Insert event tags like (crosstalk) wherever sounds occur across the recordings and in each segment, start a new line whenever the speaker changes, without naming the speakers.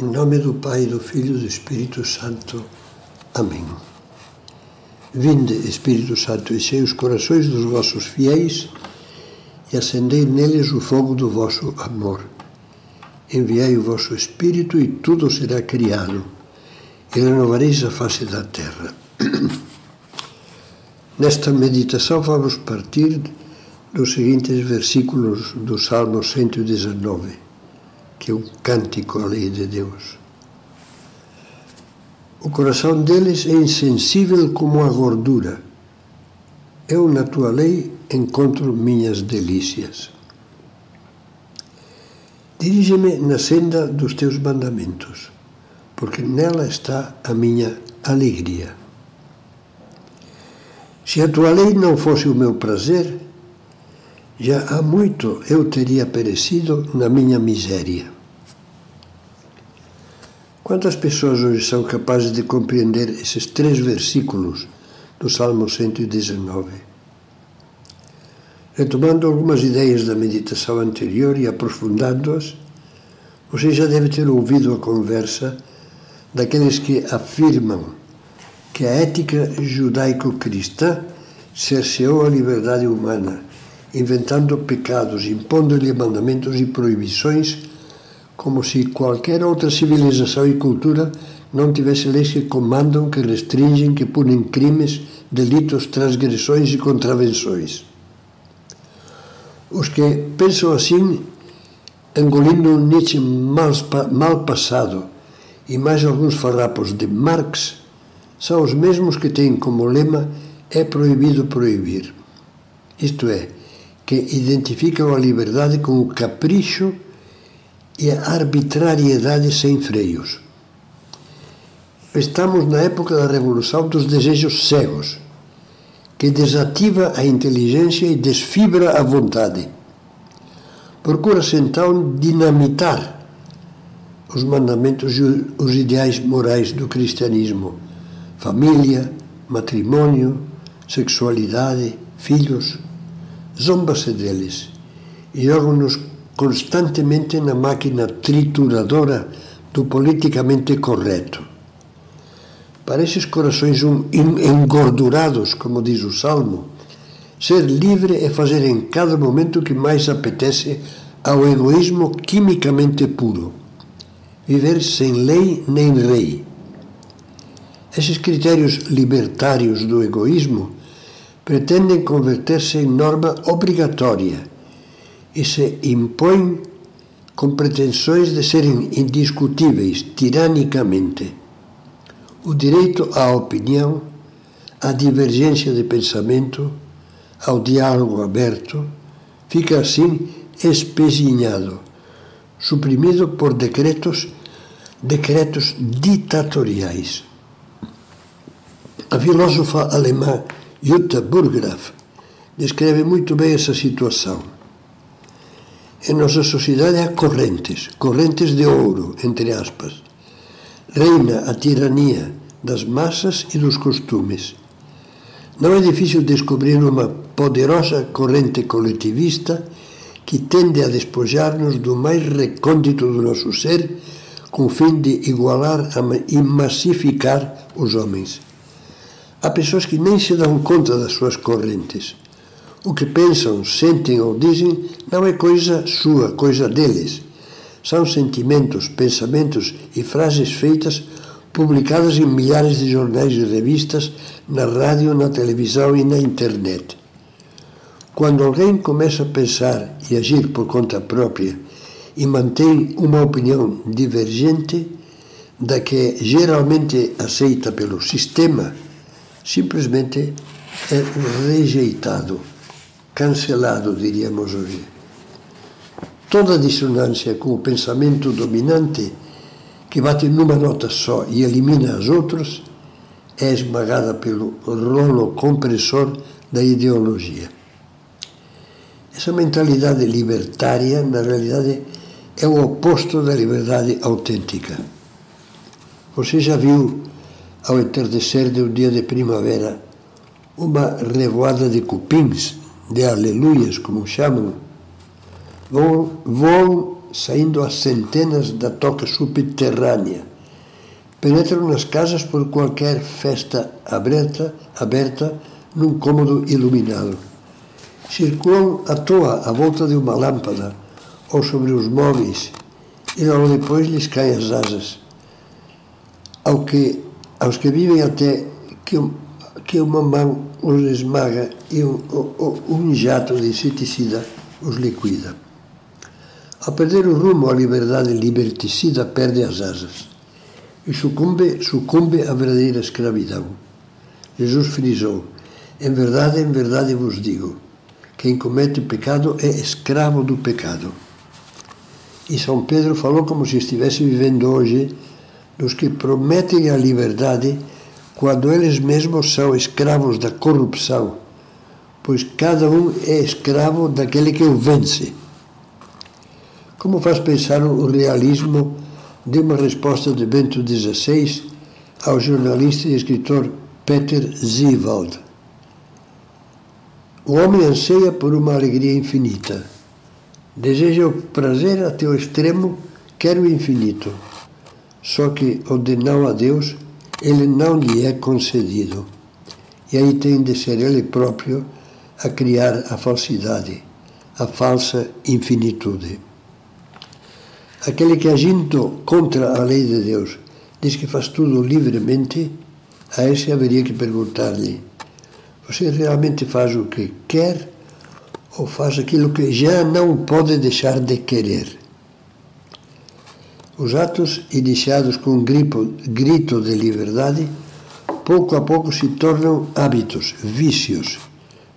Em nome do Pai, do Filho e do Espírito Santo. Amém. Vinde, Espírito Santo, enchei os corações dos vossos fiéis e acendei neles o fogo do vosso amor. Enviai o vosso Espírito e tudo será criado, e renovareis a face da terra. (clears throat) Nesta meditação vamos partir dos seguintes versículos do Salmo 119 que é um cântico à lei de Deus. O coração deles é insensível como a gordura. Eu, na tua lei, encontro minhas delícias. Dirige-me na senda dos teus mandamentos, porque nela está a minha alegria. Se a tua lei não fosse o meu prazer, já há muito eu teria perecido na minha miséria. Quantas pessoas hoje são capazes de compreender esses três versículos do Salmo 119? Retomando algumas ideias da meditação anterior e aprofundando-as, você já deve ter ouvido a conversa daqueles que afirmam que a ética judaico-cristã cerceou a liberdade humana inventando pecados, impondo-lhe mandamentos e proibições, como se qualquer outra civilização e cultura não tivesse leis que comandam, que restringem, que punem crimes, delitos, transgressões e contravenções. Os que pensam assim, engolindo um Nietzsche mal, passado e mais alguns farrapos de Marx, são os mesmos que têm como lema é proibido proibir. Isto é, que identificam a liberdade com o capricho e a arbitrariedade sem freios. Estamos na época da revolução dos desejos cegos, que desativa a inteligência e desfibra a vontade. Procura-se então dinamitar os mandamentos e os ideais morais do cristianismo: família, matrimônio, sexualidade, filhos zomba-se deles e jogam-nos constantemente na máquina trituradora do politicamente correto. Para esses corações engordurados, como diz o Salmo, ser livre é fazer em cada momento o que mais apetece ao egoísmo quimicamente puro. Viver sem lei nem rei. Esses critérios libertários do egoísmo pretendem converter-se em norma obrigatória e se impõem com pretensões de serem indiscutíveis tiranicamente. O direito à opinião, à divergência de pensamento, ao diálogo aberto, fica assim espezinhado, suprimido por decretos, decretos ditatoriais. A filósofa alemã Jutta Burgraf descreve muito bem essa situação. Em nossa sociedade há correntes, correntes de ouro, entre aspas. Reina a tirania das massas e dos costumes. Não é difícil descobrir uma poderosa corrente coletivista que tende a despojar-nos do mais recôndito do nosso ser com o fim de igualar e massificar os homens. Há pessoas que nem se dão conta das suas correntes. O que pensam, sentem ou dizem não é coisa sua, coisa deles. São sentimentos, pensamentos e frases feitas publicadas em milhares de jornais e revistas, na rádio, na televisão e na internet. Quando alguém começa a pensar e agir por conta própria e mantém uma opinião divergente da que geralmente aceita pelo sistema, simplesmente é rejeitado, cancelado, diríamos hoje. Toda dissonância com o pensamento dominante, que bate numa nota só e elimina as outras, é esmagada pelo rolo compressor da ideologia. Essa mentalidade libertária, na realidade, é o oposto da liberdade autêntica. Você já viu ao entardecer de um dia de primavera, uma revoada de cupins, de aleluias, como chamam, voam, voam saindo a centenas da toca subterrânea. Penetram nas casas por qualquer festa aberta, aberta num cômodo iluminado. Circulam à toa à volta de uma lâmpada ou sobre os móveis e logo depois lhes caem as asas. Ao que, aos que vivem até que, que uma mão os esmaga e um, um jato de inseticida os liquida. Ao perder o rumo à liberdade liberticida, perde as asas e sucumbe, sucumbe à verdadeira escravidão. Jesus frisou: Em verdade, em verdade vos digo, quem comete pecado é escravo do pecado. E São Pedro falou como se estivesse vivendo hoje dos que prometem a liberdade quando eles mesmos são escravos da corrupção, pois cada um é escravo daquele que o vence. Como faz pensar o realismo de uma resposta de Bento XVI ao jornalista e escritor Peter Ziewald? O homem anseia por uma alegria infinita. Deseja o prazer até o extremo, quer o infinito. Só que o de não a Deus, ele não lhe é concedido. E aí tem de ser ele próprio a criar a falsidade, a falsa infinitude. Aquele que agindo contra a lei de Deus diz que faz tudo livremente, a esse haveria que perguntar-lhe: Você realmente faz o que quer ou faz aquilo que já não pode deixar de querer? Os atos iniciados com um grito, de liberdade, pouco a pouco se tornam hábitos, vícios,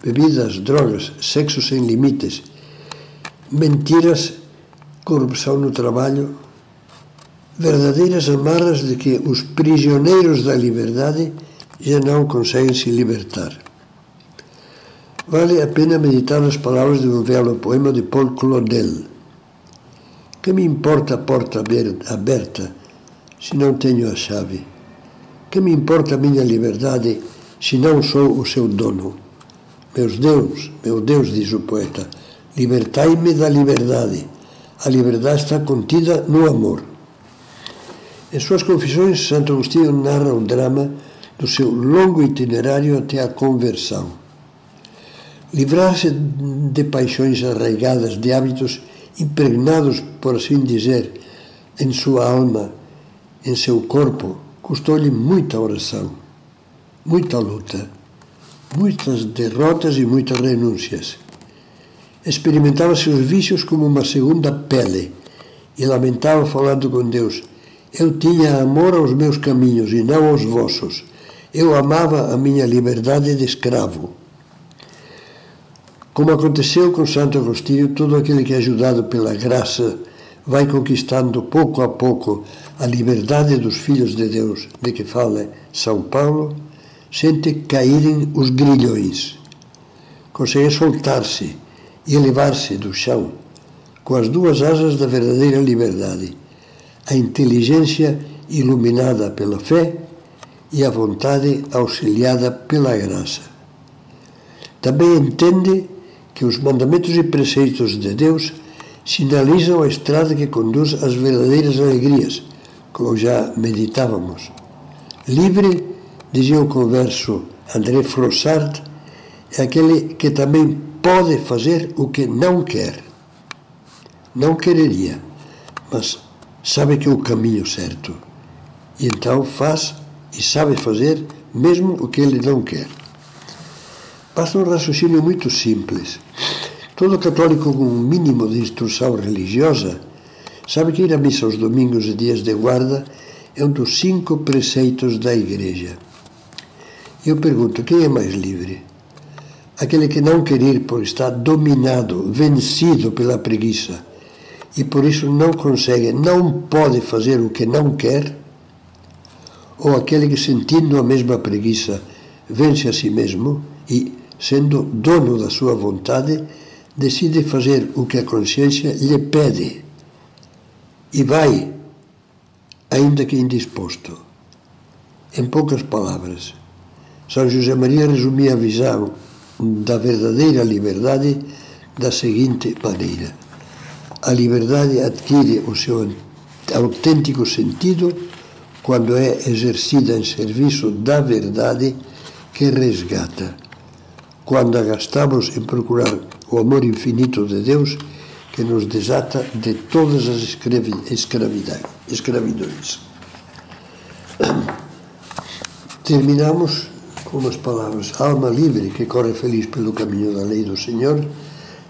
bebidas, drogas, sexo sem limites, mentiras corrupção no trabalho, verdadeiras amarras de que os prisioneiros da liberdade já não conseguem se libertar. Vale a pena meditar as palavras de um velho poema de Paul Claudel. Que me importa a porta aberta se não tenho a chave? Que me importa a minha liberdade se não sou o seu dono? Meus Deus, meu Deus, diz o poeta, libertai-me da liberdade a liberdade está contida no amor. Em suas confissões, Santo Agostinho narra o drama do seu longo itinerário até a conversão. Livrar-se de paixões arraigadas, de hábitos impregnados, por assim dizer, em sua alma, em seu corpo, custou-lhe muita oração, muita luta, muitas derrotas e muitas renúncias experimentava seus vícios como uma segunda pele e lamentava falando com Deus: Eu tinha amor aos meus caminhos e não aos vossos. Eu amava a minha liberdade de escravo. Como aconteceu com Santo Agostinho, todo aquele que é ajudado pela graça vai conquistando pouco a pouco a liberdade dos filhos de Deus, de que fala São Paulo, sente caírem os grilhões, consegue soltar-se e elevar-se do chão com as duas asas da verdadeira liberdade, a inteligência iluminada pela fé e a vontade auxiliada pela graça. Também entende que os mandamentos e preceitos de Deus sinalizam a estrada que conduz às verdadeiras alegrias, como já meditávamos. Livre, dizia o converso André Frossard, é aquele que também pode fazer o que não quer. Não quereria, mas sabe que é o caminho certo. E então faz e sabe fazer mesmo o que ele não quer. Basta um raciocínio muito simples. Todo católico com um mínimo de instrução religiosa sabe que ir à missa aos domingos e dias de guarda é um dos cinco preceitos da Igreja. Eu pergunto: quem é mais livre? aquele que não quer ir por estar dominado, vencido pela preguiça e por isso não consegue, não pode fazer o que não quer, ou aquele que sentindo a mesma preguiça vence a si mesmo e, sendo dono da sua vontade, decide fazer o que a consciência lhe pede e vai, ainda que indisposto. Em poucas palavras, São José Maria resumia a visão da verdadeira liberdade da seguinte maneira: A liberdade adquire o seu autêntico sentido quando é exercida em serviço da verdade que resgata. Quando a gastamos em procurar o amor infinito de Deus que nos desata de todas as escravidões. (clears throat) Terminamos com as palavras: Alma livre que corre feliz pelo caminho da lei do Senhor,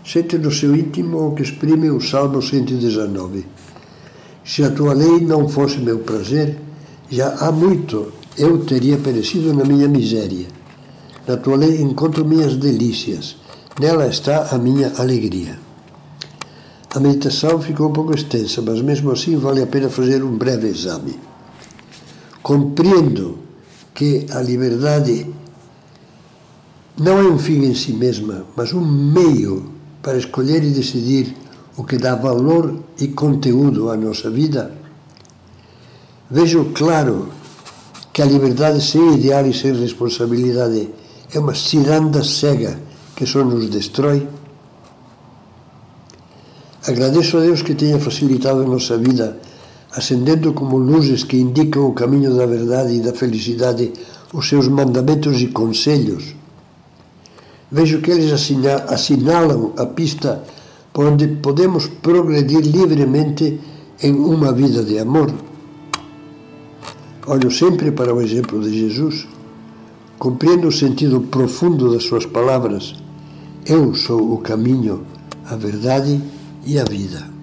sente no seu íntimo o que exprime o Salmo 119. Se a tua lei não fosse meu prazer, já há muito eu teria perecido na minha miséria. Na tua lei encontro minhas delícias, nela está a minha alegria. A meditação ficou um pouco extensa, mas mesmo assim vale a pena fazer um breve exame. Compreendo que a liberdade não é um fim em si mesma, mas um meio para escolher e decidir o que dá valor e conteúdo à nossa vida. Vejo claro que a liberdade sem ideal e sem responsabilidade é uma ciranda cega que só nos destrói. Agradeço a Deus que tenha facilitado a nossa vida, acendendo como luzes que indicam o caminho da verdade e da felicidade os seus mandamentos e conselhos. Vejo que eles assinalam a pista por onde podemos progredir livremente em uma vida de amor. Olho sempre para o exemplo de Jesus, compreendo o sentido profundo das suas palavras. Eu sou o caminho, a verdade e a vida.